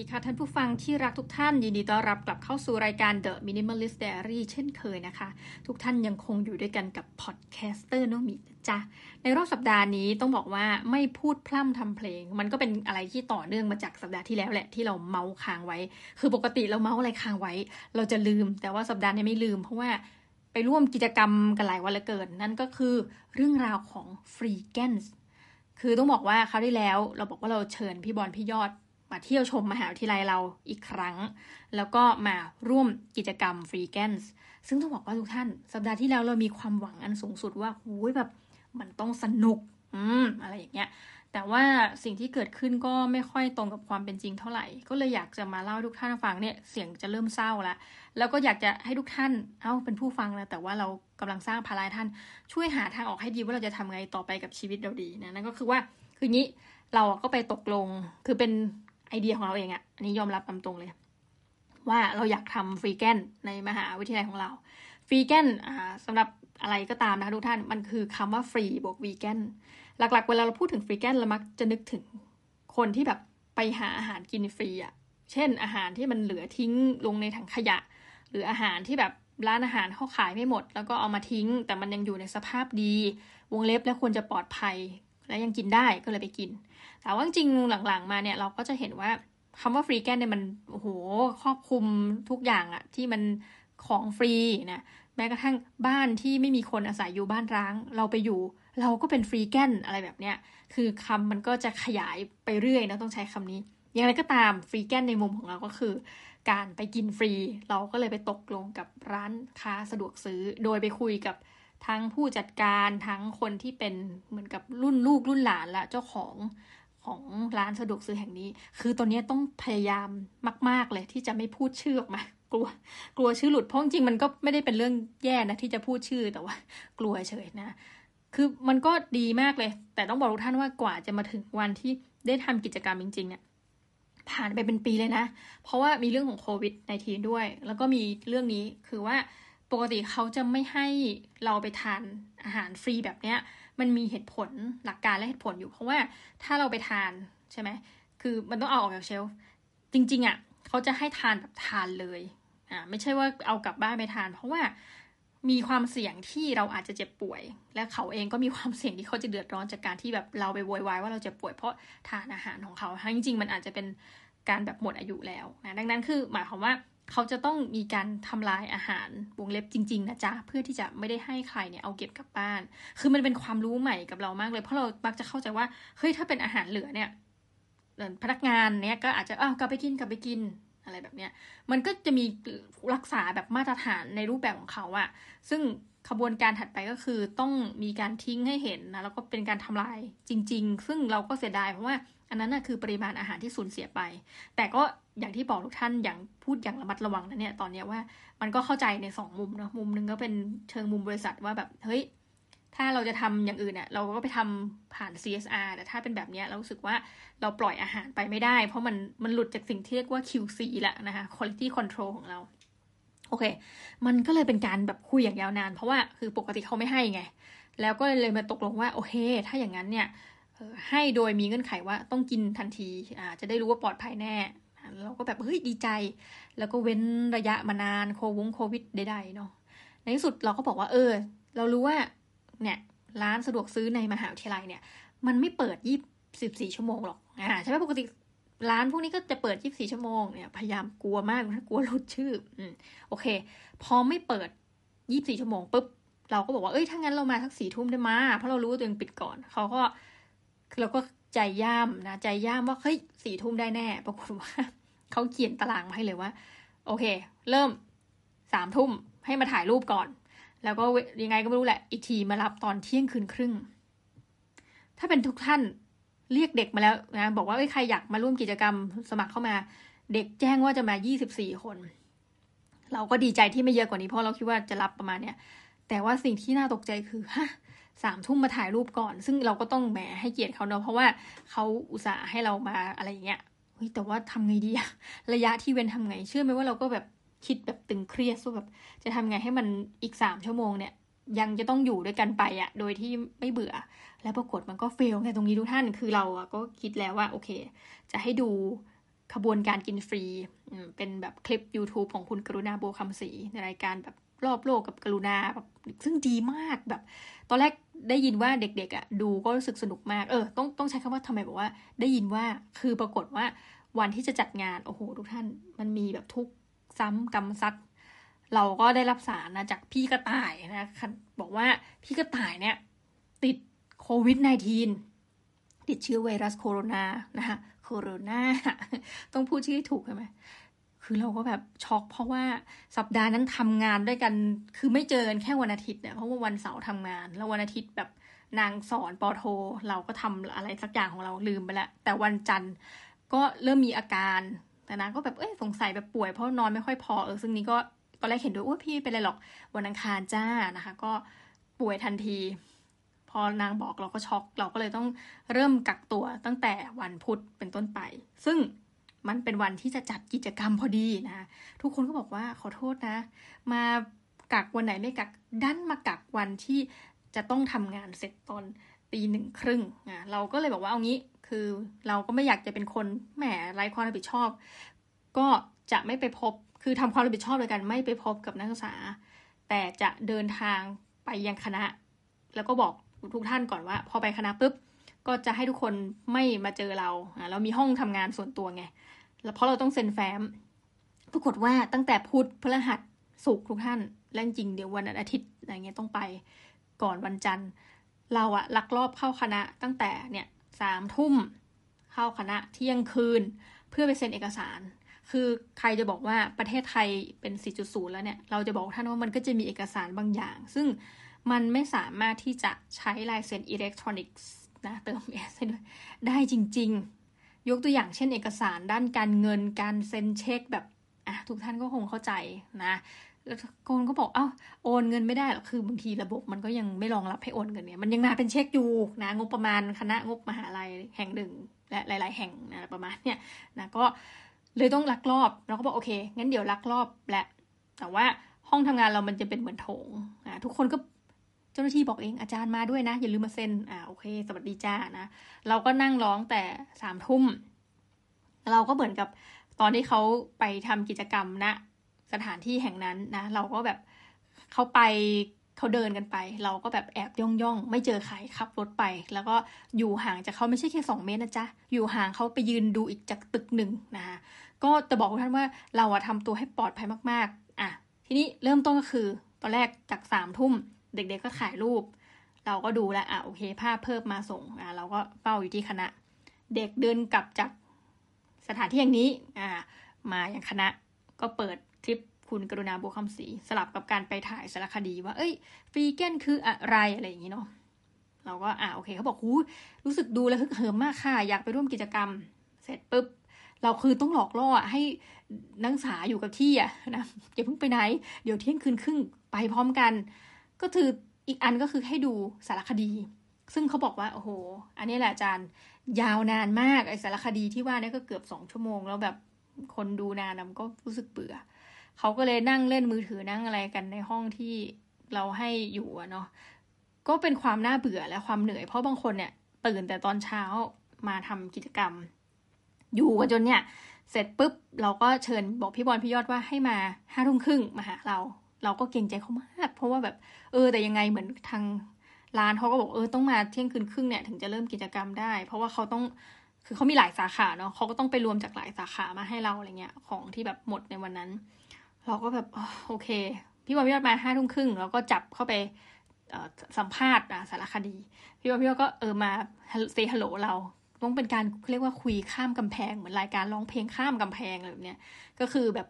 ดีค่ะท่านผู้ฟังที่รักทุกท่าน ยินดีต้อนรับกลับเข้าสู่รายการ The Minimalist Diary เช่นเคยนะคะ ทุกท่านยังคงอยู่ด้วยกันกับ podcaster น้องมีนะจ๊ะในรอบสัปดาห์นี้ต้องบอกว่าไม่พูดพร่ำทำเพลง มันก็เป็นอะไรที่ต่อเนื่องมาจากสัปดาห์ที่แล้วแหละที่เราเมาท์ค้างไว้ คือปกติเราเมาท์อะไรค้างไว้ เราจะลืม แต่ว่าสัปดาห์นี้ไม่ลืม เพราะว่าไปร่วมกิจกรรมกันหลายวันเหลือเกิน นั่นก็คือเรื่องราวของ freegansคือต้องบอกว่าคราวที่แล้ว เราบอกว่าเราเชิญพี่บอลพี่ยอด มาเที่ยวชมมหาวิทยาลัยเราอีกครั้ง แล้วก็มาร่วมกิจกรรมฟรีแกนส์ซึ่งต้องบอกว่าทุกท่าน สัปดาห์ที่แล้วเรามีความหวังอันสูงสุดว่าหูยแบบมันต้องสนุก อืม อะไรอย่างเงี้ย แต่ว่าสิ่งที่เกิดขึ้นก็ไม่ค่อยตรงกับความเป็นจริงเท่าไหร่ ก็เลยอยากจะมาเล่าให้ทุกท่านฟังเนี่ย เสียงจะเริ่มเศร้าแล้วแล้วก็อยากจะให้ทุกท่าน เอ้า เป็นผู้ฟังนะ แต่ว่าเรากำลังสร้างภาระท่าน ช่วยหาทางออกให้ดีว่าเราจะทำไงต่อไปกับชีวิตเราดีนะ นั่นก็คือว่า คืองี้ เราก็ไปตกลง คือเป็น ไอเดียของเราเองอะอันนี้ยอมรับตามตรงเลย ว่าเราอยากทำ freegan ในมหาวิทยาลัยของเรา freegan สำหรับอะไรก็ตามนะคะทุกท่านมันคือคำว่าฟรีบวกวีแกนหลักๆ เวลาเราพูดถึง freegan เรามักจะนึกถึงคนที่แบบไปหาอาหารกินฟรีอะเช่น อาหารที่มันเหลือทิ้งลงในถังขยะ หรืออาหารที่แบบร้านอาหารเขาขายไม่หมด แล้วก็เอามาทิ้ง แต่มันยังอยู่ในสภาพดี วงเล็บและควรจะปลอดภัย และยังกินได้ก็เลยไปกิน แต่ว่าจริงหลังๆ มาเนี่ยเราก็จะเห็นว่าคำว่าฟรีแกนเนี่ยมันโอ้โหครอบคลุมทุกอย่างอะที่มันของฟรีนะแม้กระทั่งบ้านที่ไม่มีคนอาศัยอยู่บ้านร้าง เราไปอยู่ เราก็เป็นฟรีแกนอะไรแบบเนี้ยคือคำมันก็จะขยายไปเรื่อยนะต้องใช้คำนี้ อย่างไรก็ตามฟรีแกนในมุมของเราก็คือ การไปกินฟรี เราก็เลยไปตกลงกับร้านค้าสะดวกซื้อ โดยไปคุยกับ ทั้งผู้จัดการทั้งคนที่เป็นเหมือนกับรุ่นลูกรุ่นหลานละเจ้าของของร้านสะดวกซื้อแห่งนี้ คือตอนนี้ต้องพยายามมาก ๆ เลยที่จะไม่พูดชื่อออกมากลัว กลัวชื่อหลุดเพราะจริงมันก็ไม่ได้เป็นเรื่องแย่นะที่จะพูดชื่อแต่ว่า กลัวเฉยนะ คือมันก็ดีมากเลย แต่ต้องบอกทุกท่านว่ากว่าจะมาถึงวันที่ได้ทำกิจกรรมจริง ๆ เนี่ย ผ่านไปเป็นปีเลยนะ เพราะว่ามีเรื่องของโควิดในทีด้วย แล้วก็มีเรื่องนี้คือว่า ปกติเขาจะไม่ให้เราไปทานอาหารฟรีแบบเนี้ย มันมีเหตุผลหลักการและเหตุผลอยู่ เพราะว่าถ้าเราไปทานใช่ไหมคือมันต้องเอาออกจากเชลฟ์จริง ๆอะ่ะเขาจะให้ทานแบบทานเลยอ่าไม่ใช่ว่าเอากลับบ้านไปทาน เพราะว่ามีความเสี่ยงที่เราอาจจะเจ็บป่วย และเขาเองก็มีความเสี่ยงที่เขาจะเดือดร้อนจากการที่แบบเราไปโวยวายว่าเราเจ็บป่วยเพราะทานอาหารของเขาทั้งจริงๆมันอาจจะเป็นการแบบหมดอายุแล้วนะดังนั้นคือหมายความว่า เขาจะต้องมีการทำลายอาหารวงเล็บจริง ๆ นะจ๊ะ เพื่อที่จะไม่ได้ให้ใครเนี่ยเอาเก็บกลับบ้าน คือมันเป็นความรู้ใหม่กับเรามากเลย เพราะเรามักจะเข้าใจว่า เฮ้ย ถ้าเป็นอาหารเหลือเนี่ยพนักงานเนี่ยก็อาจจะอ้าวกลับไปกินกลับไปกินอะไรแบบเนี้ย มันก็จะมีรักษาแบบมาตรฐานในรูปแบบของเขาอะซึ่งขบวนการถัดไปก็คือต้องมีการทิ้งให้เห็นนะ แล้วก็เป็นการทำลายจริง ๆ ซึ่งเราก็เสียดายเพราะว่า อันนั้นนะคือปริมาณอาหารที่สูญเสียไป แต่ก็อย่างที่บอกทุกท่านอย่างพูดอย่างระมัดระวังนะเนี่ยตอนนี้ว่ามันก็เข้าใจในสองมุมเนาะมุมหนึ่งก็เป็นเชิงมุมบริษัทว่าแบบเฮ้ยถ้าเราจะทำอย่างอื่นเนี่ยเราก็ไปทำผ่าน CSR แต่ถ้าเป็นแบบนี้เราสึกว่าเราปล่อยอาหารไปไม่ได้ เพราะมันมันหลุดจากสิ่งที่เรียกว่า QC แหละนะคะ Quality Control ของเรา โอเค มันก็เลยเป็นการแบบคุยอย่างยาวนาน เพราะว่าคือปกติเขาไม่ให้ไง แล้วก็เลยมาตกลงว่า โอเค ถ้าอย่างนั้นเนี่ย ให้โดยมีเงื่อนไขว่าต้องกินทันทีอ่าจะได้รู้ว่าปลอดภัยแน่ เราก็แบบเฮ้ยดีใจ แล้วก็เว้นระยะมานานโควงโควิดใดๆเนาะในที่สุดเราก็บอกว่าเออ เรารู้ว่าเนี่ยร้านสะดวกซื้อในมหาวิทยาลัยเนี่ย มันไม่เปิดยี่สิบสี่ชั่วโมงหรอกอ่าใช่ไหมปกติร้านพวกนี้ก็จะเปิดยี่สี่ชั่วโมงเนี่ย พยายามกลัวมากกลัวหลุดชื่อ อืม โอเค พอไม่เปิดยี่สี่ชั่วโมงปุ๊บ เราก็บอกว่า เอ้ย ถ้างั้นเรามาสักสี่ทุ่มได้มา เพราะเรารู้ว่าตัวเองปิดก่อน เขาก็ เราก็ใจย่ามนะใจย่ามว่าเฮ้ยสี่ทุ่มได้แน่ ปรากฏว่าเขาเขียนตารางมาให้เลยว่า โอเค เริ่มสามทุ่มให้มาถ่ายรูปก่อน แล้วก็ยังไงก็ไม่รู้แหละ อีกทีมารับตอนเที่ยงคืนครึ่ง ถ้าเป็นทุกท่านเรียกเด็กมาแล้วนะบอกว่าใครอยากมาร่วมกิจกรรมสมัครเข้ามา เด็กแจ้งว่าจะมายี่สิบสี่คน เราก็ดีใจที่ไม่เยอะกว่านี้เพราะเราคิดว่าจะรับประมาณเนี้ยแต่ว่าสิ่งที่น่าตกใจคือฮะ สามทุ่มมาถ่ายรูปก่อน ซึ่งเราก็ต้องแหมให้เกียรติเขาเนาะเพราะว่าเขาอุตส่าห์ให้เรามาอะไรอย่างเงี้ยเฮ้ยแต่ว่าทำไงดีอะระยะที่เว้นทำไง เชื่อไหมว่าเราก็แบบคิดแบบตึงเครียดว่าแบบจะทำไงให้มันอีกสามชั่วโมงเนี่ย ยังจะต้องอยู่ด้วยกันไปอะโดยที่ไม่เบื่อ แล้วปรากฏมันก็เฟลไงตรงนี้ทุกท่านคือเราอะก็คิดแล้วว่าโอเค จะให้ดูขบวนการกินฟรีเป็นแบบคลิป YouTube ของคุณกรุณาโบคำศรีในรายการแบบ รอบโลกกับกรุณาแบบซึ่งดีมากแบบ ตอนแรกได้ยินว่าเด็กๆอะ่ะดูก็รู้สึกสนุกมากเออต้องต้องใช้คำว่าทำไมบอกว่า ได้ยินว่าคือปรากฏว่าวันที่จะจัดงานโอ้โห ทุกท่านมันมีแบบทุกซ้ำกรรมซัดเราก็ได้รับสารนะจากพี่กระต่ายนะบอกว่าพี่กระต่ายเนี่ย ติดโควิด -19 ติดเชื้อไวรัสโคโรนานะคะโคโรนาต้องพูดชื่อถูกใช่ไหม คือเราก็แบบช็อกเพราะว่าสัปดาห์นั้นทำงานด้วยกัน คือไม่เจอกันแค่วันอาทิตย์เนี่ยเพราะว่าวันเสาร์ทำงาน แล้ววันอาทิตย์แบบนางสอนปอโท เราก็ทำอะไรสักอย่างของเราลืมไปล้วแต่วันจันทร์ก็เริ่มมีอาการแต่นางก็แบบเอ้ยสงสัยแบบป่วยเพราะนอนไม่ค่อยพอเออซึ่งนี้ก็ตอนแรกเห็นด้วยว่าพี่เป็นไรหรอกวันอังคารจ้านะคะ ก็ป่วยทันที พอนางบอกเราก็ช็อกเราก็เลยต้องเริ่มกักตัวตั้งแต่วันพุธเป็นต้นไป ซึ่ง มันเป็นวันที่จะจัดกิจกรรมพอดีนะ ทุกคนก็บอกว่าขอโทษนะ มากักวันไหนไม่กักดันมากักวันที่จะต้องทำงานเสร็จตอนตีหนึ่งครึ่งอะเราก็เลยบอกว่าเอางี้คือเราก็ไม่อยากจะเป็นคนแหมไร้ความรับผิดชอบ ก็จะไม่ไปพบคือทำความรับผิดชอบโดยกันไม่ไปพบกับนักศึกษา แต่จะเดินทางไปยังคณะ แล้วก็บอกทุกท่านก่อนว่า พอไปคณะปุ๊บก็จะให้ทุกคนไม่มาเจอเรา เรามีห้องทำงานส่วนตัวไง แล้วเพราะเราต้องเซ็นแฟ้ม ปรากฏว่าตั้งแต่พุธพฤหัสศุกร์ทุกท่าน และจริงเดี๋ยววันอาทิตย์อะไรเงี้ยต้องไปก่อนวันจันทร์ เราอะลักลอบเข้าคณะตั้งแต่เนี่ยสามทุ่มเข้าคณะเที่ยงคืน เพื่อไปเซ็นเอกสาร คือใครจะบอกว่าประเทศไทยเป็น 4.0 แล้วเนี่ย เราจะบอกท่านว่ามันก็จะมีเอกสารบางอย่าง ซึ่งมันไม่สามารถที่จะใช้ลายเซ็นอิเล็กทรอนิกส์นะเติมเอสได้จริง ๆ ยกตัวอย่างเช่นเอกสารด้านการเงินการเซ็นเช็คแบบอะทุกท่านก็คงเข้าใจนะแล้วคนก็บอก เอ้าโอนเงินไม่ได้หรอกคือบางทีระบบมันก็ยังไม่รองรับให้โอนเงินเนี่ย มันยังมาเป็นเช็คอยู่นะ งบประมาณคณะงบมหาลัยแห่งหนึ่งและหลาย ๆ แห่งนะประมาณเนี่ยนะก็เลยต้องลักลอบเราก็บอกโอเคงั้นเดี๋ยวลักลอบแหละแต่ว่าห้องทำงานเรามันจะเป็นเหมือนโถงอะทุกคนก็ เจ้าหน้าที่บอกเองอาจารย์มาด้วยนะ อย่าลืมมาเซ็นอ่าโอเค สวัสดีจ้านะเราก็นั่งร้องแต่สามทุ่มเราก็เหมือนกับตอนที่เขาไปทำกิจกรรมณนะสถานที่แห่งนั้นนะ เราก็แบบเขาไปเขาเดินกันไป เราก็แบบแอบย่องย่องไม่เจอใครขับรถไป แล้วก็อยู่ห่างจากเขาไม่ใช่แค่สองเมตรนะจ๊ะอยู่ห่างเขาไปยืนดูอีกจากตึกหนึ่งนะคะก็จะบอกท่านว่าเราอะทำตัวให้ปลอดภัยมาก ๆ อะ ทีนี้เริ่มต้นก็คือ ตอนแรกจากสามทุ่ม เด็กๆก็ถ่ายรูป เราก็ดูแลอะโอเค ภาพเพิ่มมาส่งอะเราก็เฝ้าอยู่ที่คณะ เด็กเดินกลับจากสถานที่อย่างนี้อ่ามาอย่างคณะก็เปิดคลิปคุณกรุณาบุคำศรีสลับกับการไปถ่ายสารคดีว่า เอ้ยฟรีเกนคืออะไรอะไรอย่างนี้เนาะเราก็อ่าโอเคเขาบอกหูรู้สึกดูแล้วฮึกเหิมมากค่ะ อยากไปร่วมกิจกรรม เสร็จปุ๊บเราคือต้องหลอกล่อให้นักศึกษาอยู่กับที่อะนะอย่าเพิ่งไปไหน เดี๋ยวเที่ยงคืนครึ่งไปพร้อมกัน ก็คืออีกอันก็คือให้ดูสารคดี ซึ่งเขาบอกว่า โอ้โห อันนี้แหละอาจารย์ยาวนานมากไอสารคดีที่ว่านี่ก็เกือบสองชั่วโมง แล้วแบบคนดูนานมันก็รู้สึกเบื่อเขาก็เลยนั่งเล่นมือถือนั่งอะไรกันในห้องที่เราให้อยู่เนาะก็เป็นความน่าเบื่อและความเหนื่อยเพราะบางคนเนี่ย ตื่นแต่ตอนเช้ามาทำกิจกรรม อยู่กันจนเนี่ย เสร็จปุ๊บ เราก็เชิญบอกพี่บอลพี่ยอดว่าให้มาห้าทุ่มครึ่งมาหาเรา เราก็เกรงใจเขามาก เพราะว่าแบบเออแต่ยังไงเหมือนทางร้านเขาก็บอกเออต้องมาเที่ยงคืนครึ่งเนี่ยถึงจะเริ่มกิจกรรมได้ เพราะว่าเขาต้องคือเขามีหลายสาขาเนาะเขาก็ต้องไปรวมจากหลายสาขามาให้เราอะไรเงี้ยของที่แบบหมดในวันนั้น เราก็แบบโอเค พี่วันพี่ยอดมาห้าทุ่มครึ่งเราก็จับเข้าไปสัมภาษณ์สารคดี พี่วันพี่ยอดก็เออมาเซฮัลโหลเราต้องเป็นการเรียกว่าคุยข้ามกำแพงเหมือนรายการร้องเพลงข้ามกำแพงอะไรแบบเนี้ยก็คือแบบ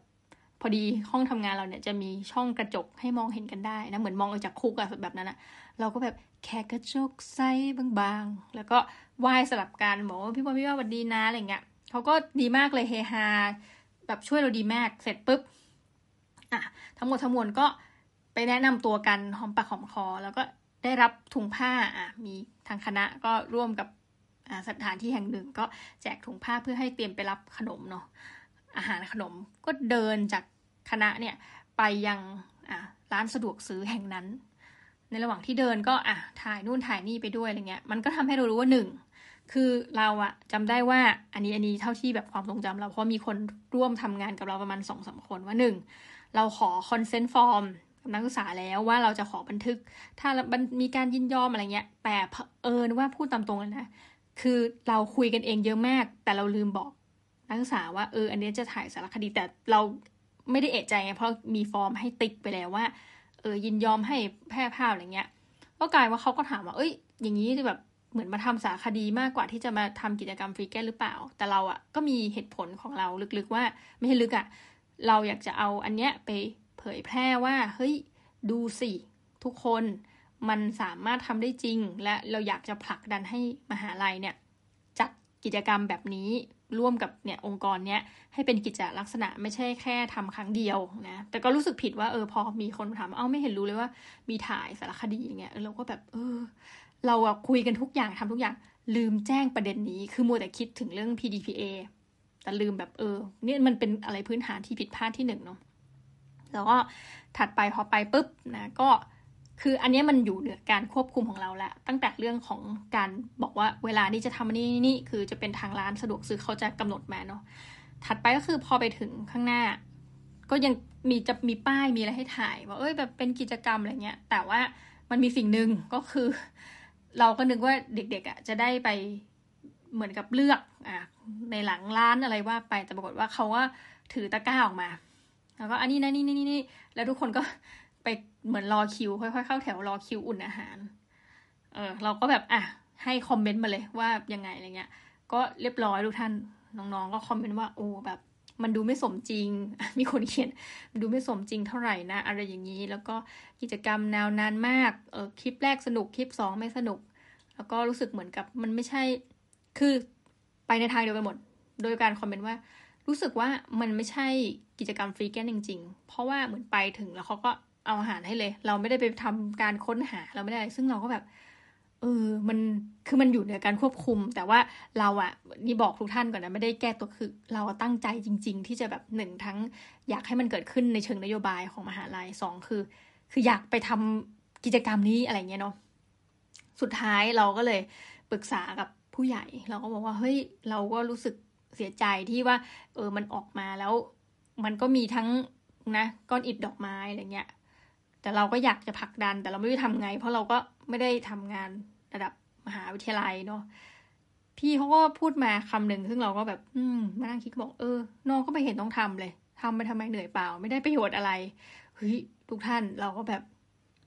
พอดีห้องทำงานเราเนี่ยจะมีช่องกระจกให้มองเห็นกันได้นะเหมือนมองออกจากคุกอะแบบนั้นอะเราก็แบบแค่กระจกใสบางๆ แล้วก็ไหว้สลับกันบอกว่าพี่บอลพี่ว่าสวันดีนะอะไรเงี้ยเขาก็ดีมากเลยเฮฮาแบบช่วยเราดีมากเสร็จปุ๊บอะทั้งหมดทั้งมวลก็ไปแนะนำตัวกันหอมปากหอมคอ แล้วก็ได้รับถุงผ้าอะมีทางคณะก็ร่วมกับสถานที่แห่งหนึ่งก็แจกถุงผ้าเพื่อให้เตรียมไปรับขนมเนาะอาหารขนมก็เดินจาก คณะเนี่ยไปยังร้านสะดวกซื้อแห่งนั้น ในระหว่างที่เดินก็อะถ่ายนู่นถ่ายนี่ไปด้วยอะไรเงี้ย มันก็ทำให้เรารู้ว่าหนึ่งคือเราอะจำได้ว่าอันนี้อันนี้เท่าที่แบบความทรงจำเราเพราะมีคนร่วมทำงานกับเราประมาณสองสามคนว่าหนึ่งเราขอ consent form กับนักศึกษาแล้วว่าเราจะขอบันทึก ถ้ามีการยินยอมอะไรเงี้ย แต่เออว่าพูดตามตรงเลยนะคือเราคุยกันเองเยอะมาก แต่เราลืมบอกนักศึกษาว่าเอออันนี้จะถ่ายสารคดีแต่เรา ไม่ได้เอะใจไงเพราะมีฟอร์มให้ติ๊กไปแล้วว่า เออยินยอมให้แพร่ภาพอะไรเงี้ยก็กลายว่าเขาก็ถามว่าเอ้ย อย่างนี้แบบเหมือนมาทำสารคดีมากกว่าที่จะมาทำกิจกรรม freegan หรือเปล่า แต่เราอะ่ะก็มีเหตุผลของเราลึกๆว่า ไม่ใช่ลึกอะ่ะ เราอยากจะเอาอันเนี้ยไปเผยแพร่ว่า เฮ้ย ดูสิทุกคนมันสามารถทำได้จริง และเราอยากจะผลักดันให้มหาลัยเนี่ย จัดกิจกรรมแบบนี้ ร่วมกับเนี่ยองค์กรเนี้ยให้เป็นกิจลักษณะไม่ใช่แค่ทำครั้งเดียวนะแต่ก็รู้สึกผิดว่าเออพอมีคนถามเอ้าไม่เห็นรู้เลยว่ามีถ่ายสารคดีอย่างเงี้ยเราก็แบบเออ เราอะคุยกันทุกอย่างทำทุกอย่างลืมแจ้งประเด็นนี้ คือมัวแต่คิดถึงเรื่อง PDPA แต่ลืมแบบเออเนี่ยมันเป็นอะไรพื้นฐานที่ผิดพลาดที่หนึ่งเนาะแล้วก็ถัดไปพอไปปุ๊บนะก็ คืออันนี้มันอยู่เหนือการควบคุมของเราแหละตั้งแต่เรื่องของการบอกว่าเวลานี้จะทำนี่นี่คือจะเป็นทางร้านสะดวกซื้อเขาจะกำหนดมาเนาะถัดไปก็คือพอไปถึงข้างหน้า ก็ยังมีจะมีป้ายมีอะไรให้ถ่ายว่าเอ้ยแบบเป็นกิจกรรมอะไรเงี้ย แต่ว่ามันมีสิ่งหนึ่งก็คือ เราก็นึกว่าเด็กๆอะจะได้ไปเหมือนกับเลือกอะในหลังร้านอะไรว่าไปแต่ปรากฏว่าเขาว่าถือตะกร้าออกมา แล้วก็อันนี้นะนี่นี่นี่แล้วทุกคนก็ไป เหมือนรอคิวค่อยๆเข้าแถวรอคิวอุ่นอาหาร เออเราก็แบบอะให้คอมเมนต์มาเลยว่ายังไงอะไรเงี้ย ก็เรียบร้อยทุกท่านน้องๆ ก็คอมเมนต์ว่าโอ้แบบ มันดูไม่สมจริง มีคนเขียนดูไม่สมจริงเท่าไหร่นะ อะไรอย่างนี้ แล้วก็กิจกรรมแนวนานมากเออคลิปแรกสนุกคลิปสองไม่สนุก แล้วก็รู้สึกเหมือนกับมันไม่ใช่ คือไปในทางเดียวกันหมด โดยการคอมเมนต์ว่ารู้สึกว่ามันไม่ใช่กิจกรรมฟรีแกนจริง ๆ เพราะว่าเหมือนไปถึงแล้วเขาก็ เอาอาหารให้เลย เราไม่ได้ไปทำการค้นหาเราไม่ได้ ซึ่งเราก็แบบเออมันคือมันอยู่ในการควบคุม แต่ว่าเราอะนี่บอกทุกท่านก่อนนะไม่ได้แก้ตัวคือ เราตั้งใจจริง ๆ ที่จะแบบหนึ่งทั้งอยากให้มันเกิดขึ้นในเชิงนโยบายของมหาลัยสองคือ คืออยากไปทำกิจกรรมนี้อะไรเงี้ยเนาะสุดท้ายเราก็เลยปรึกษากับผู้ใหญ่ เราก็บอกว่าเฮ้ยเราก็รู้สึกเสียใจที่ว่า เออมันออกมาแล้ว มันก็มีทั้งนะก้อนอิฐดอกไม้อะไรเงี้ย แต่เราก็อยากจะผลักดัน แต่เราไม่รู้ทำไง เพราะเราก็ไม่ได้ทำงานระดับมหาวิทยาลัยเนาะพี่เขาก็พูดมาคำหนึ่งซึ่งเราก็แบบ อืมมานั่งคิดบอกเออน้องก็ไม่เห็นต้องทำเลยทำไปทำไมเหนื่อยเปล่า ไม่ได้ประโยชน์อะไรเฮ้ยทุกท่านเราก็แบบ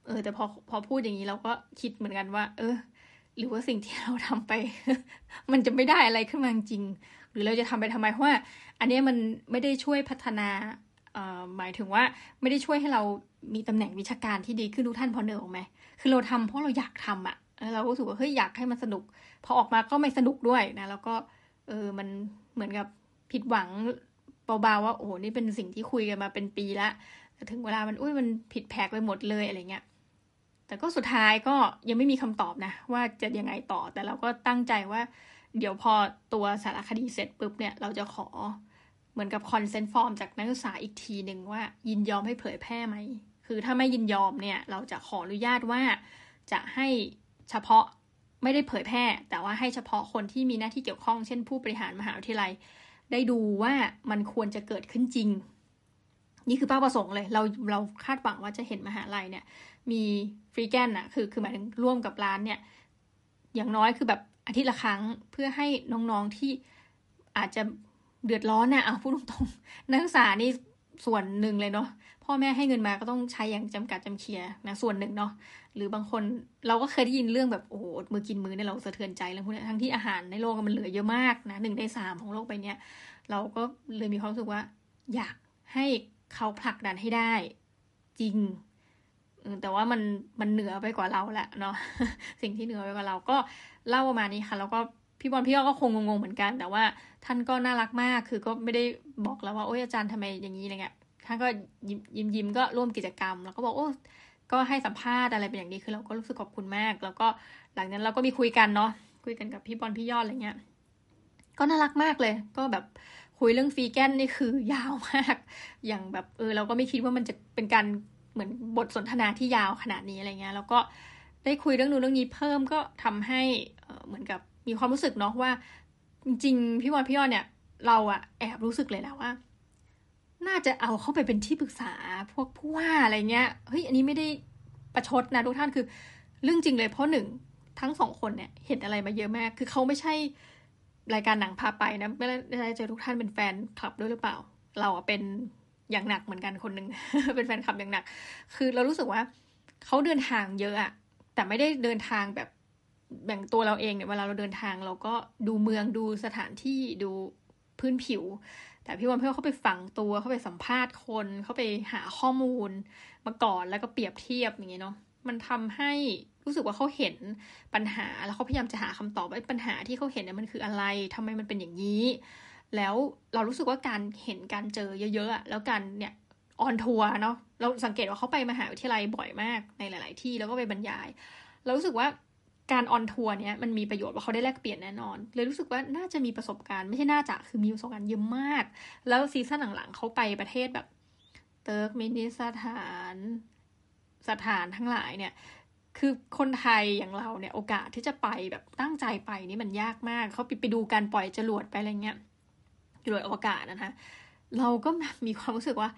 เออ แต่พอพอพูดอย่างนี้เราก็คิดเหมือนกันว่า เออ หรือว่าสิ่งที่เราทำไป มันจะไม่ได้อะไรขึ้นมาจริง หรือเราจะทำไปทำไมเพราะว่า อันนี้มันไม่ได้ช่วยพัฒนาหมายถึงว่า ไม่ได้ช่วยให้เรา มีตำแหน่งวิชาการที่ดีขึ้นทุกท่านพอเนอออกไหมคือเราทำเพราะเราอยากทำอะ่ะเราก็รู้สึกว่าเฮ้ยอยากให้มันสนุก พอออกมาก็ไม่สนุกด้วยนะ แล้วก็เออมันเหมือนกับผิดหวังเบาๆว่าโอ้โหนี่เป็นสิ่งที่คุยกันมาเป็นปีละถึงเวลามันอุ้ยมันผิดแผกไปหมดเลยอะไรเงี้ยแต่ก็สุดท้ายก็ยังไม่มีคำตอบนะ ว่าจะยังไงต่อแต่เราก็ตั้งใจว่า เดี๋ยวพอตัวสารคดีเสร็จปุ๊บเนี่ย เราจะขอเหมือนกับ consent form จากนักศึกษาอีกทีหนึ่งว่ายินยอมให้เผยแพร่ไหม คือถ้าไม่ยินยอมเนี่ย เราจะขออนุญาตว่าจะให้เฉพาะไม่ได้เผยแพร่ แต่ว่าให้เฉพาะคนที่มีหน้าที่เกี่ยวข้อง เช่นผู้บริหารมหาวิทยาลัย ได้ดูว่ามันควรจะเกิดขึ้นจริง นี่คือเป้าประสงค์เลย เราเราคาดหวังว่าจะเห็นมหาลัยเนี่ย มีฟรีแกนอะคือคือหมายถึงร่วมกับร้านเนี่ย อย่างน้อยคือแบบอาทิตย์ละครั้งเพื่อให้น้องๆที่อาจจะเดือดร้อนนะเอาพูดตรงๆนักศึกษานี่ส่วนหนึ่งเลยเนาะ พ่อแม่ให้เงินมาก็ต้องใช้อย่างจำกัดจำเคียนะส่วนหนึ่งเนาะหรือบางคนเราก็เคยได้ยินเรื่องแบบโอ้โหมือกินมือเนี่ยเราสะเทือนใจเรื่องพวกนี้ทั้งที่อาหารในโลกมันเหลือเยอะมากนะหนึ่งในสามของโลกใบนี้เราก็เลยมีความรู้สึกว่า อยากให้เขาผลักดันให้ได้ จริงแต่ว่ามันมันเหนือไปกว่าเราแหละเนาะสิ่งที่เหนือไปกว่าเราก็เล่าประมาณนี้ค่ะ แล้วก็พี่บอลพี่ก็คงงงเหมือนกัน แต่ว่าท่านก็น่ารักมากคือก็ไม่ได้บอกแล้วว่าโอ้ยอาจารย์ทำไมอย่างนี้อะไรเงี้ย ท่านก็ยิ้มยิ้มก็ร่วมกิจกรรม แล้วก็บอกโอ้ก็ให้สัมภาษณ์อะไรเป็นอย่างดีคือเราก็รู้สึกขอบคุณมาก แล้วก็หลังนั้นเราก็มีคุยกันเนาะคุยกันกับพี่บอลพี่ยอดอะไรเงี้ยก็น่ารักมากเลย ก็แบบคุยเรื่องฟีแกนนี่คือยาวมาก อย่างแบบเออเราก็ไม่คิดว่ามันจะเป็นการเหมือนบทสนทนาที่ยาวขนาดนี้อะไรเงี้ย แล้วก็ได้คุยเรื่องนู้นเรื่องนี้เพิ่มก็ทำให้เหมือนกับมีความรู้สึกเนาะว่า จริงพี่วอนพี่ยอนเนี่ย เราอะแอบรู้สึกเลยแล้วว่า น่าจะเอาเข้าไปเป็นที่ปรึกษาพวกผู้ว่าอะไรเงี้ยเฮ้ยอันนี้ไม่ได้ประชดนะทุกท่านคือ เรื่องจริงเลยเพราะหนึ่งทั้งสองคนเนี่ยเห็นอะไรมาเยอะมาก คือเขาไม่ใช่รายการหนังพาไปนะไม่ได้เจอทุกท่านเป็นแฟนคลับด้วยหรือเปล่า เราเป็นอย่างหนักเหมือนกันคนหนึ่งเป็นแฟนคลับอย่างหนัก คือเรารู้สึกว่าเขาเดินทางเยอะอะแต่ไม่ได้เดินทางแบบแบ่งตัวเราเองเนี่ยเวลาเราเดินทางเราก็ดูเมืองดูสถานที่ดูพื้นผิว แต่พี่วันเพื่อเขาไปฝังตัวเขาไปสัมภาษณ์คนเขาไปหาข้อมูล มาก่อนแล้วก็เปรียบเทียบอย่างเงี้ยเนาะมันทำให้รู้สึกว่าเขาเห็นปัญหาแล้วเขาพยายามจะหาคำตอบว่าปัญหาที่เขาเห็นเนี่ยมันคืออะไรทำไมมันเป็นอย่างนี้ แล้วเรารู้สึกว่าการเห็นการเจอเยอะๆแล้วการเนี่ย on tour เนาะเราสังเกตว่าเขาไปมหาวิทยาลัยบ่อยมากในหลาย ๆ ที่แล้วก็ไปบรรยาย เรารู้สึกว่า การ on tour เนี้ยมันมีประโยชน์ว่าเขาได้แลกเปลี่ยนแน่นอน เลยรู้สึกว่าน่าจะมีประสบการณ์ไม่ใช่น่าจะคือมีประสบการณ์เยอะมาก แล้ว season หลังๆเขาไปประเทศแบบเติร์กเมนิสถานสถานทั้งหลายเนี่ย คือคนไทยอย่างเราเนี่ยโอกาสที่จะไปแบบตั้งใจไปนี่มันยากมากเขาไปไปดูการปล่อยจรวดไปอะไรเงี้ยจรวดอวกาศนะคะเราก็มีความรู้สึกว่า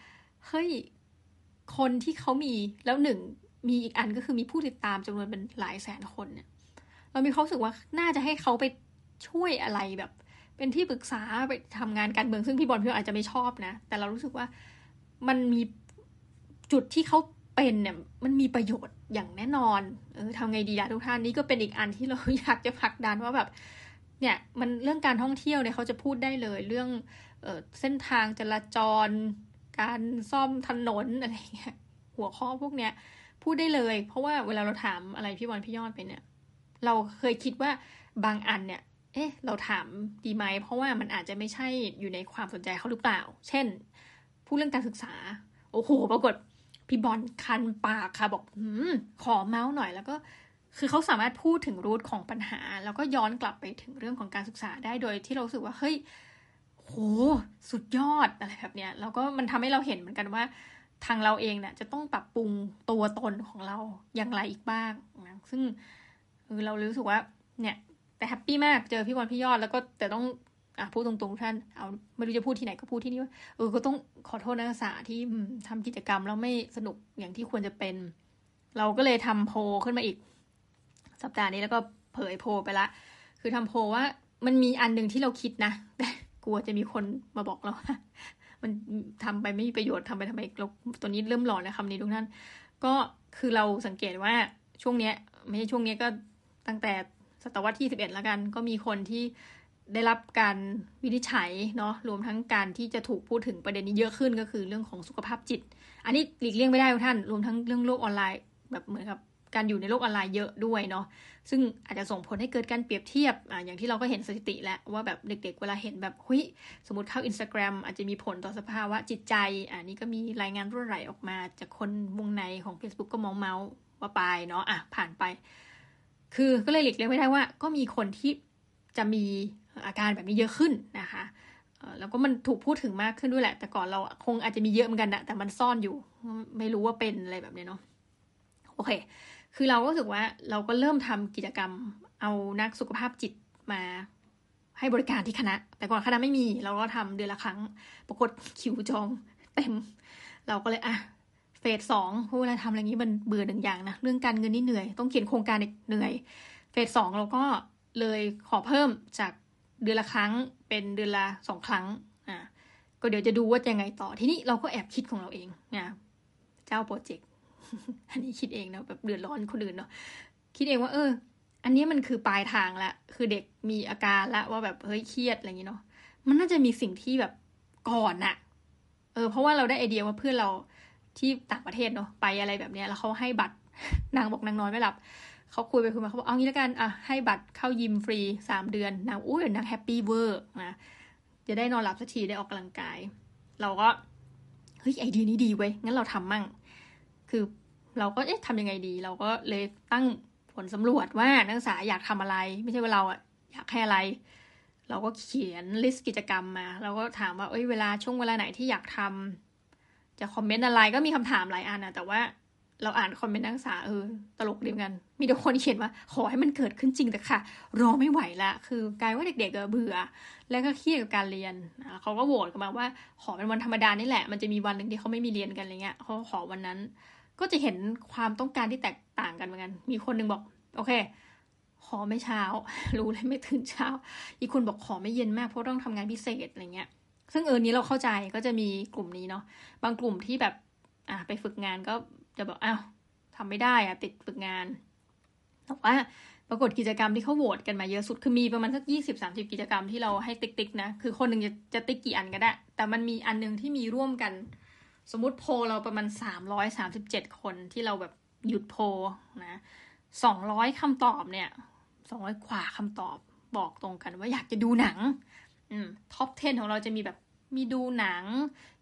เฮ้ยคนที่เขามีแล้วหนึ่งมีอีกอันก็คือมีผู้ติดตามจำนวนเป็นหลายแสนคนเนี่ย เรามีความรู้สึกว่าน่าจะให้เขาไปช่วยอะไรแบบ เป็นที่ปรึกษาไปทำงานการเมืองซึ่งพี่บอลพี่อาจจะไม่ชอบนะ แต่เรารู้สึกว่ามันมีจุดที่เขาเป็นเนี่ยมันมีประโยชน์อย่างแน่นอนเออทำไงดีล่ะทุกท่านนี่ก็เป็นอีกอันที่เราอยากจะผลักดันว่าแบบ เนี่ยมันเรื่องการท่องเที่ยวเนี่ยเขาจะพูดได้เลย เรื่องเออเส้นทางจราจร การซ่อมถนนอะไรเงี้ยหัวข้อพวกเนี้ยพูดได้เลย เพราะว่าเวลาเราถามอะไรพี่วันพี่ยอดไปเนี่ย เราเคยคิดว่าบางอันเนี่ย เอ๊ะ เราถามดีไหม เพราะว่ามันอาจจะไม่ใช่อยู่ในความสนใจเขาหรือเปล่า เช่น พูดเรื่องการศึกษา โอ้โห ปรากฏพี่บอลคันปากค่ะ บอกอืมขอเมาท์หน่อยแล้วก็ คือเขาสามารถพูดถึง root ของปัญหา แล้วก็ย้อนกลับไปถึงเรื่องของการศึกษาได้โดยที่เรารู้สึกว่า เฮ้ย โห สุดยอดอะไรแบบเนี้ย แล้วก็มันทำให้เราเห็นเหมือนกันว่าทางเราเองเนี่ยจะต้องปรับปรุงตัวตนของเราอย่างไรอีกบ้างนะซึ่ง เออเรารู้สึกว่า เนี่ย แต่ happy มากเจอพี่บอลพี่ยอดแล้วก็แต่ต้องอะพูดตรงๆท่านเอาไม่รู้จะพูดที่ไหนก็พูดที่นี่ว่าเออก็ต้องขอโทษนักศึกษาที่ทำกิจกรรมแล้วไม่สนุกอย่างที่ควรจะเป็น เราก็เลยทำโพขึ้นมาอีก สัปดาห์นี้แล้วก็เผยโพไปละ คือทำโพว่ามันมีอันหนึ่งที่เราคิดนะแต่กลัวจะมีคนมาบอกเราว่ามันทำไปไม่มีประโยชน์ทำไปทำไมเราตัวนี้เริ่มหลอนนะคำนี้ทุกท่านก็คือเราสังเกตว่าช่วงเนี้ย ไม่ใช่ช่วงนี้ก็ ตั้งแต่ศตวรรษที่สิบเอ็ดแล้วกัน ก็มีคนที่ได้รับการวินิจฉัยเนาะรวมทั้งการที่จะถูกพูดถึงประเด็นนี้เยอะขึ้นก็คือเรื่องของสุขภาพจิต อันนี้หลีกเลี่ยงไม่ได้ทุกท่าน รวมทั้งเรื่องโลกออนไลน์แบบเหมือนกับการอยู่ในโลกออนไลน์เยอะด้วยเนาะซึ่งอาจจะส่งผลให้เกิดการเปรียบเทียบอ่าอย่างที่เราก็เห็นสถิติแล้วว่าแบบเด็กๆ เวลาเห็นแบบหุยสมมติเข้า Instagram อาจจะมีผลต่อสภาวะจิตใจอ่านี่ก็มีรายงานรั่วไหลออกมาจากคนวงในของ Facebook ก็มองเมาส์ว่าไปเนาะอะผ่านไป คือก็เลยหลีกเลี่ยงไม่ได้ว่า ก็มีคนที่จะมีอาการแบบนี้เยอะขึ้นนะคะแล้วก็มันถูกพูดถึงมากขึ้นด้วยแหละ แต่ก่อนเราคงอาจจะมีเยอะเหมือนกันนะแต่มันซ่อนอยู่ ไม่รู้ว่าเป็นอะไรแบบนี้เนาะโอเค คือเราก็รู้สึกว่าเราก็เริ่มทำกิจกรรม เอานักสุขภาพจิตมาให้บริการที่คณะ แต่ก่อนคณะไม่มี เราก็ทำเดือนละครั้ง ปรากฏคิวจองเต็ม เราก็เลยอะ เฟสสองเวลาทำอะไรนี้มันเบื่อหนึ่งอย่างนะ เรื่องการเงินนี่เหนื่อย ต้องเขียนโครงการเหนื่อย เฟสสองเราก็เลยขอเพิ่มจากเดือนละครั้งเป็นเดือนละสองครั้งอ่าก็เดี๋ยวจะดูว่าจะยังไงต่อ ทีนี้เราก็แอบคิดของเราเองนะเจ้าโปรเจกต์อันนี้คิดเองนะแบบเดือดร้อนคนอื่นเนาะคิดเองว่าเออ อันนี้มันคือปลายทางละ คือเด็กมีอาการละว่าแบบเฮ้ยเครียดอะไรอย่างนี้เนาะมันน่าจะมีสิ่งที่แบบก่อนอะเออ เพราะว่าเราได้ไอเดียว่าเพื่อนเรา ที่ต่างประเทศเนาะไปอะไรแบบเนี้ยแล้วเขาให้บัตรนางบอกนางน้อยไม่หลับเขาคุยไปคุยมาเขาบอกเอางี้แล้วกันอะให้บัตรเข้ายิมฟรีสามเดือนนางอุ้ยนาง happy เวอร์นะจะได้นอนหลับสักทีได้ออกกำลังกาย เราก็เฮ้ยไอเดียนี้ดีเว้ยงั้นเราทำมั่ง คือเราก็เอ๊ะทำยังไงดี เราก็เลยตั้งผลสำรวจว่านักศึกษาอยากทำอะไร ไม่ใช่ว่าเราอะอยากให้อะไร เราก็เขียน list กิจกรรมมา เราก็ถามว่าเอ้ยเวลาช่วงเวลาไหนที่อยากทำ จะ comment อะไรก็มีคำถามหลายอันนะแต่ว่าเราอ่าน comment นักศึกษาเออตลกดีเหมือนกัน มีแต่คนเขียนว่า ขอให้มันเกิดขึ้นจริงเถอะค่ะ รอไม่ไหวละคือกลายเป็นว่าเด็กๆเบื่อ แล้วก็เครียดกับการเรียนเขาก็โหวตกันมาว่า ขอเป็นวันธรรมดานี่แหละ มันจะมีวันหนึ่งที่เขาไม่มีเรียนกันอะไรเงี้ยเขาขอวันนั้น ก็จะเห็นความต้องการที่แตกต่างกันเหมือนกัน มีคนหนึ่งบอก โอเค ขอไม่เช้า รู้เลยไม่ตื่นเช้า อีกคนบอกขอไม่เย็นมากเพราะต้องทำงานพิเศษอะไรเงี้ย ซึ่งเออนี้เราเข้าใจก็จะมีกลุ่มนี้เนาะบางกลุ่มที่แบบอะไปฝึกงานก็จะบอกอ้าวทำไม่ได้อะติดฝึกงานแต่ว่าปรากฏกิจกรรมที่เขาโหวตกันมาเยอะสุดคือมีประมาณสักยี่สิบสามสิบกิจกรรมที่เราให้ติ๊กติ๊กนะ คือคนหนึ่งจะจะติ๊กกี่อันก็ได้ แต่มันมีอันหนึ่งที่มีร่วมกัน สมมติโพเราประมาณสามร้อยสามสิบเจ็ดคนที่เราแบบหยุดโพนะสองร้อยคำตอบเนี่ยสองร้อยกว่าคำตอบบอกตรงกันว่าอยากจะดูหนัง top 10 ของเราจะมีแบบมีดูหนัง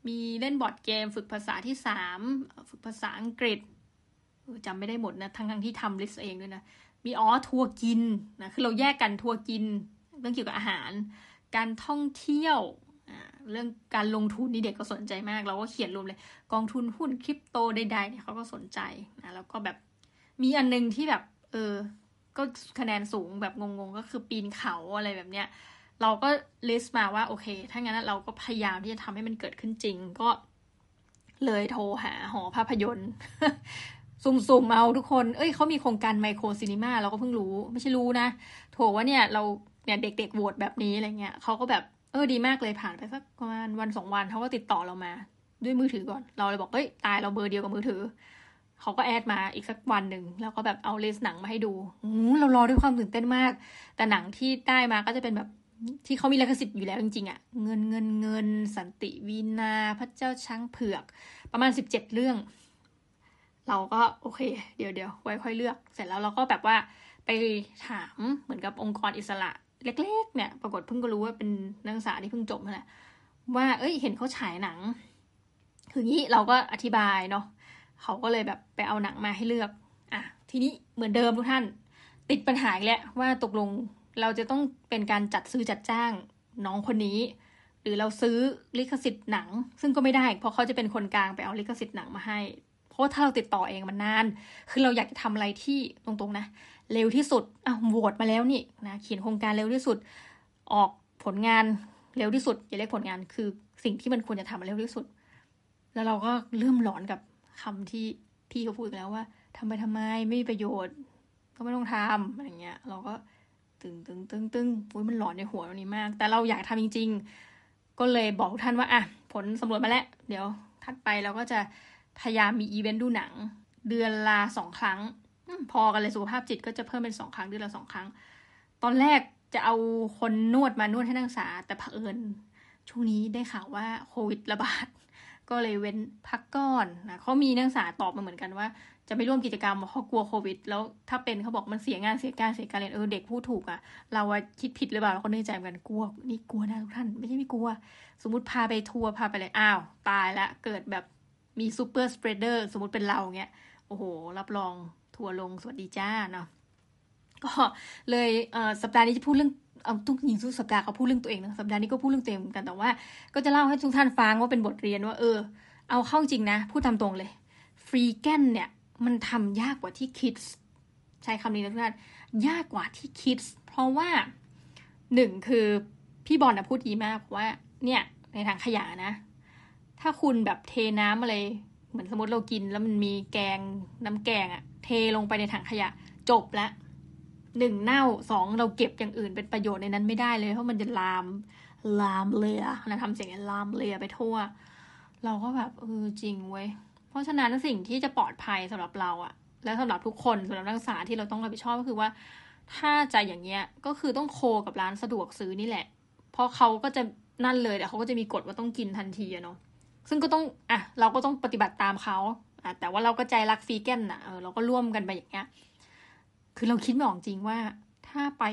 มีเล่น board game ฝึกภาษาที่สามฝึกภาษาอังกฤษจำไม่ได้หมดนะ ทั้งทั้งที่ทำ list เองด้วยนะ มีอ๋อทัวร์กินนะคือเราแยกกันทัวร์กิน เรื่องเกี่ยวกับอาหาร การท่องเที่ยวเรื่องการลงทุนนี่เด็กก็สนใจมาก เราก็เขียนรวมเลย กองทุนหุ้นคริปโตใดๆเนี่ยเขาก็สนใจนะแล้วก็แบบมีอันนึงที่แบบ เออ ก็คะแนนสูงแบบงงๆ ก็คือปีนเขาอะไรแบบเนี้ย เราก็ลิสต์มาว่าโอเค ถ้างั้นเราก็พยายามที่จะทำให้มันเกิดขึ้นจริง ก็เลยโทรหาหอภาพยนตร์สุ่มๆเอาทุกคน เอ้ยเขามีโครงการไมโครซีนีมาเราก็เพิ่งรู้ ไม่ใช่รู้นะโถว่าเนี่ยเราเนี่ยเด็กๆโหวตแบบนี้อะไรเงี้ยเขาก็แบบเออดีมากเลยผ่านไปสักประมาณวันสองวันเขาก็ติดต่อเรามา ด้วยมือถือก่อน เราเลยบอกเฮ้ยตายเราเบอร์เดียวกับมือถือเขาก็แอดมาอีกสักวันหนึ่งแล้วก็แบบเอาเลสหนังมาให้ดูอืเรารอด้วยความตื่นเต้นมาก แต่หนังที่ได้มาก็จะเป็นแบบ ที่เขามีลิขสิทธิ์อยู่แล้วจริงๆอะ่ะ เงินเงินเงิน สันติวีนา พระเจ้าช้างเผือก ประมาณสิบเจ็ดเรื่อง เราก็โอเค เดี๋ยวเดี๋ยวไว้ค่อยเลือก เสร็จแล้วเราก็แบบว่าไปถามเหมือนกับองค์กรอิสระเล็ก ๆ เนี่ย ปรากฏเพิ่งก็รู้ว่าเป็นนักศึกษาที่เพิ่งจบนั่นแหละว่า เอ้ย เห็นเขาฉายหนัง คืองี้เราก็อธิบายเนาะเขาก็เลยแบบไปเอาหนังมาให้เลือก อะ ทีนี้เหมือนเดิมทุกท่าน ติดปัญหาแล้วว่าตกลง เราจะต้องเป็นการจัดซื้อจัดจ้างน้องคนนี้ หรือเราซื้อลิขสิทธิ์หนัง ซึ่งก็ไม่ได้ เพราะเขาจะเป็นคนกลางไปเอาลิขสิทธิ์หนังมาให้ เพราะถ้าเราติดต่อเองมันนาน คือเราอยากจะทำอะไรที่ตรงๆนะ เร็วที่สุดอะโหวตมาแล้วนี่นะเขียนโครงการเร็วที่สุด ออกผลงานเร็วที่สุดอย่าเรียกผลงานคือสิ่งที่มันควรจะทำเร็วที่สุด แล้วเราก็เริ่มหลอนกับคำที่พี่เขาพูดแล้วว่าทำไปทำไมไม่มีประโยชน์ ก็ไม่ต้องทำอะไรเงี้ย เราก็ ตึงตึงตึงตึงอุ้ยมันหลอนในหัวตรงนี้มาก แต่เราอยากทำจริง ๆ ก็เลยบอกท่านว่าอะผลสำรวจมาแล้ว เดี๋ยวถัดไปเราก็จะพยายามมีอีเวนต์ดูหนัง เดือนละสองครั้งพอกันเลยสุขภาพจิตก็จะเพิ่มเป็นสองครั้งเดือนละสองครั้ง ตอนแรกจะเอาคนนวดมานวดให้นักศึกษา แต่เผอิญช่วงนี้ได้ข่าวว่าโควิดระบาดก็เลยเว้นพักก่อนนะเขามีนักศึกษาตอบมาเหมือนกันว่า จะไม่ร่วมกิจกรรมเพราะกลัวโควิด แล้วถ้าเป็นเขาบอกมันเสียงานเสียการเสียการเรียนเออเด็กพูดถูกอะ่ะ เราคิดผิดหรือเปล่าเราก็นึกใจเหมือนกันกลัวนี่กลัวนะทุกท่านไม่ใช่ไม่กลัว สมมติพาไปทัวร์พาไปเลยอ้าว ตายละเกิดแบบมี super spreader สมมติเป็นเราเงี้ยโอ้โห รับรองทัวร์ลงสวัสดีจ้าเนาะก็เลยเออสัปดาห์นี้จะพูดเรื่องเอาทุกหญิงทุกสัปดาห์เขาพูดเรื่องตัวเองนะสัปดาห์นี้ก็พูดเรื่องตัวเองเหมือนกันแต่ว่า ก็จะเล่าให้ทุกท่านฟังว่าเป็นบทเรียนว่าเออ เอาเข้าจริงนะ พูดตามตรงเลย freegan เนี่ย มันทำยากกว่าที่คิด ใช้คำนี้นะทุกท่านยากกว่าที่คิด เพราะว่าหนึ่งคือพี่บอลนะพูดดีมากว่า เนี่ย ในทางขยะนะ ถ้าคุณแบบเทน้ำอะไร เหมือนสมมติเรากิน แล้วมันมีแกงน้ำแกงอะเทลงไปในถังขยะ จบละหนึ่งเน่าสองเราเก็บอย่างอื่นเป็นประโยชน์ในนั้นไม่ได้เลย เพราะมันจะลามลามเลียนะทำเสียงลามเลียไปทั่ว เราก็แบบเออจริงเว้ย เพราะฉะนั้นสิ่งที่จะปลอดภัยสำหรับเราอะและสำหรับทุกคนสำหรับนักศึกษาที่เราต้องรับผิดชอบก็คือว่า ถ้าใจอย่างเงี้ยก็คือต้องโคกับร้านสะดวกซื้อนี่แหละ เพราะเขาก็จะนั่นเลยแต่เขาก็จะมีกฎว่าต้องกินทันทีอะเนาะซึ่งก็ต้องอะเราก็ต้องปฏิบัติตามเขาอะแต่ว่าเราก็ใจรักฟีแกนอะเออเราก็ร่วมกันไปอย่างเงี้ยคือเราคิดไม่ออกจริงว่า ถ้าไป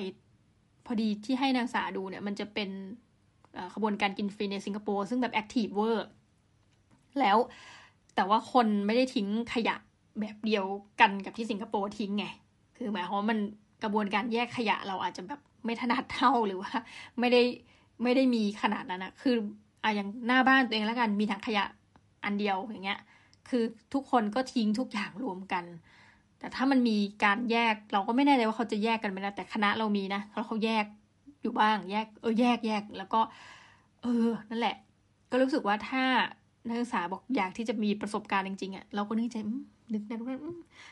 พอดีที่ให้นางสาดูเนี่ย มันจะเป็นขบวนการกินฟรีในสิงคโปร์ซึ่งแบบ active เวอร์แล้ว แต่ว่าคนไม่ได้ทิ้งขยะแบบเดียวกันกับที่สิงคโปร์ทิ้งไง คือหมายความว่ามันกระบวนการแยกขยะเราอาจจะแบบไม่ถนัดเท่าหรือว่า ไม่ได้ไม่ได้มีขนาดนั้นนะคืออะอย่างหน้าบ้านตัวเองแล้วกันมีถังขยะอันเดียวอย่างเงี้ย คือทุกคนก็ทิ้งทุกอย่างรวมกัน แต่ถ้ามันมีการแยกเราก็ไม่แน่ใจว่าเขาจะแยกกันไหมนะแต่คณะเรามีนะแล้วเขาแยกอยู่บ้างแยก เออแยกแยกแล้วก็ เออ นั่นแหละ ก็รู้สึกว่าถ้า นักศึกษาบอกอยากที่จะมีประสบการณ์จริงๆอะ่ะเราก็นึกใจนึกนะว่า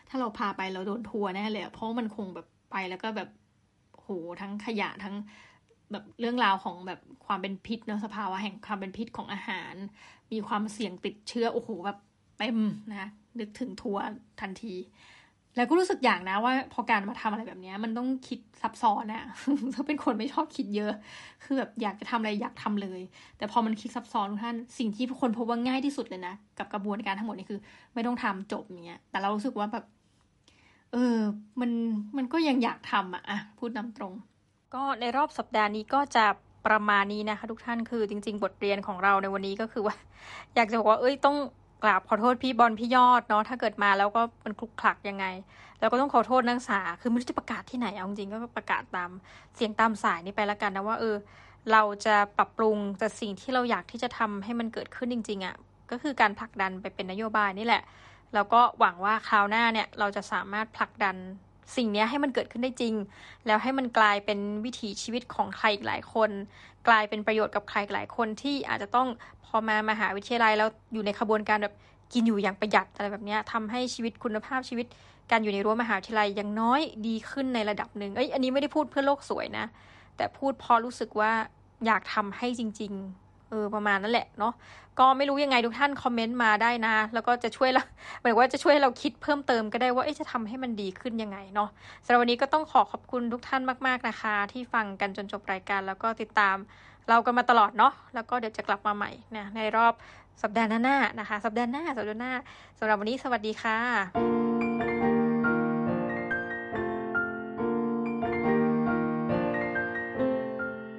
ถ้าเราพาไปเราโดนทัวร์แน่เลยเพราะมันคงแบบไปแล้วก็แบบโหทั้งขยะทั้งแบบเรื่องราวของแบบความเป็นพิษเนาะสภาวะแห่งความเป็นพิษของอาหาร มีความเสี่ยงติดเชื้อโอ้โหแบบเต็มนะนึกถึงทัวร์ทันที แล้วก็รู้สึกอย่างนะว่าพอการมาทำอะไรแบบนี้มันต้องคิดซับซ้อนอะถ้าเป็นคนไม่ชอบคิดเยอะ คือแบบอยากจะทำอะไรอยากทำเลย แต่พอมันคิดซับซ้อนทุกท่านสิ่งที่คนพบว่าง่ายที่สุดเลยนะกับกระบวนการทั้งหมดนี่คือ ไม่ต้องทำจบอย่างเงี้ย แต่เรารู้สึกว่าแบบ เออ มันมันก็ยังอยากทำอะอะพูดนำตรง ก็ในรอบสัปดาห์นี้ก็จะประมาณนี้นะคะ ทุกท่านคือจริง ๆ บทเรียนของเราในวันนี้ก็คือว่า อยากจะบอกว่าเอ้ยต้อง กราบขอโทษพี่บอลพี่ยอดเนาะถ้าเกิดมาแล้วก็มันคลุกคลักยังไง แล้วก็ต้องขอโทษนักศึกษา คือไม่รู้จะประกาศที่ไหนเอาจริงก็ประกาศตามเสียงตามสายนี้ไปแล้วกันนะว่าเออเราจะปรับปรุงแต่สิ่งที่เราอยากที่จะทำให้มันเกิดขึ้นจริงๆอะ่ะก็คือการผลักดันไปเป็นนโยบายนี่แหละ แล้วก็หวังว่าคราวหน้าเนี่ยเราจะสามารถผลักดัน สิ่งนี้ให้มันเกิดขึ้นได้จริง แล้วให้มันกลายเป็นวิถีชีวิตของใครอีกหลายคน กลายเป็นประโยชน์กับใครหลายคนที่อาจจะต้องพอมามาหาวิทยาลัยแล้วอยู่ในขบวนการแบบกินอยู่อย่างประหยัดอะไรแบบนี้ทำให้ชีวิตคุณภาพชีวิตการอยู่ในรั้วมหาวิทยาลัยยังน้อยดีขึ้นในระดับหนึ่งเอ้ยอันนี้ไม่ได้พูดเพื่อโลกสวยนะ แต่พูดพอรู้สึกว่าอยากทำให้จริง ๆ เออประมาณนั้นแหละเนาะก็ไม่รู้ยังไงทุกท่านคอมเมนต์มาได้นะ แล้วก็จะช่วยเราหมายว่าจะช่วยเราคิดเพิ่มเติมก็ได้ว่าจะทำให้มันดีขึ้นยังไงเนาะสำหรับวันนี้ก็ต้องขอขอบคุณทุกท่านมาก ๆนะคะ ที่ฟังกันจนจบรายการ แล้วก็ติดตามเรากันมาตลอดเนาะแล้วก็เดี๋ยวจะกลับมาใหม่นะในรอบสัปดาห์หน้านะคะ สัปดาห์หน้าสัปดาห์หน้าสำหรับวันนี้สวัสดีค่ะ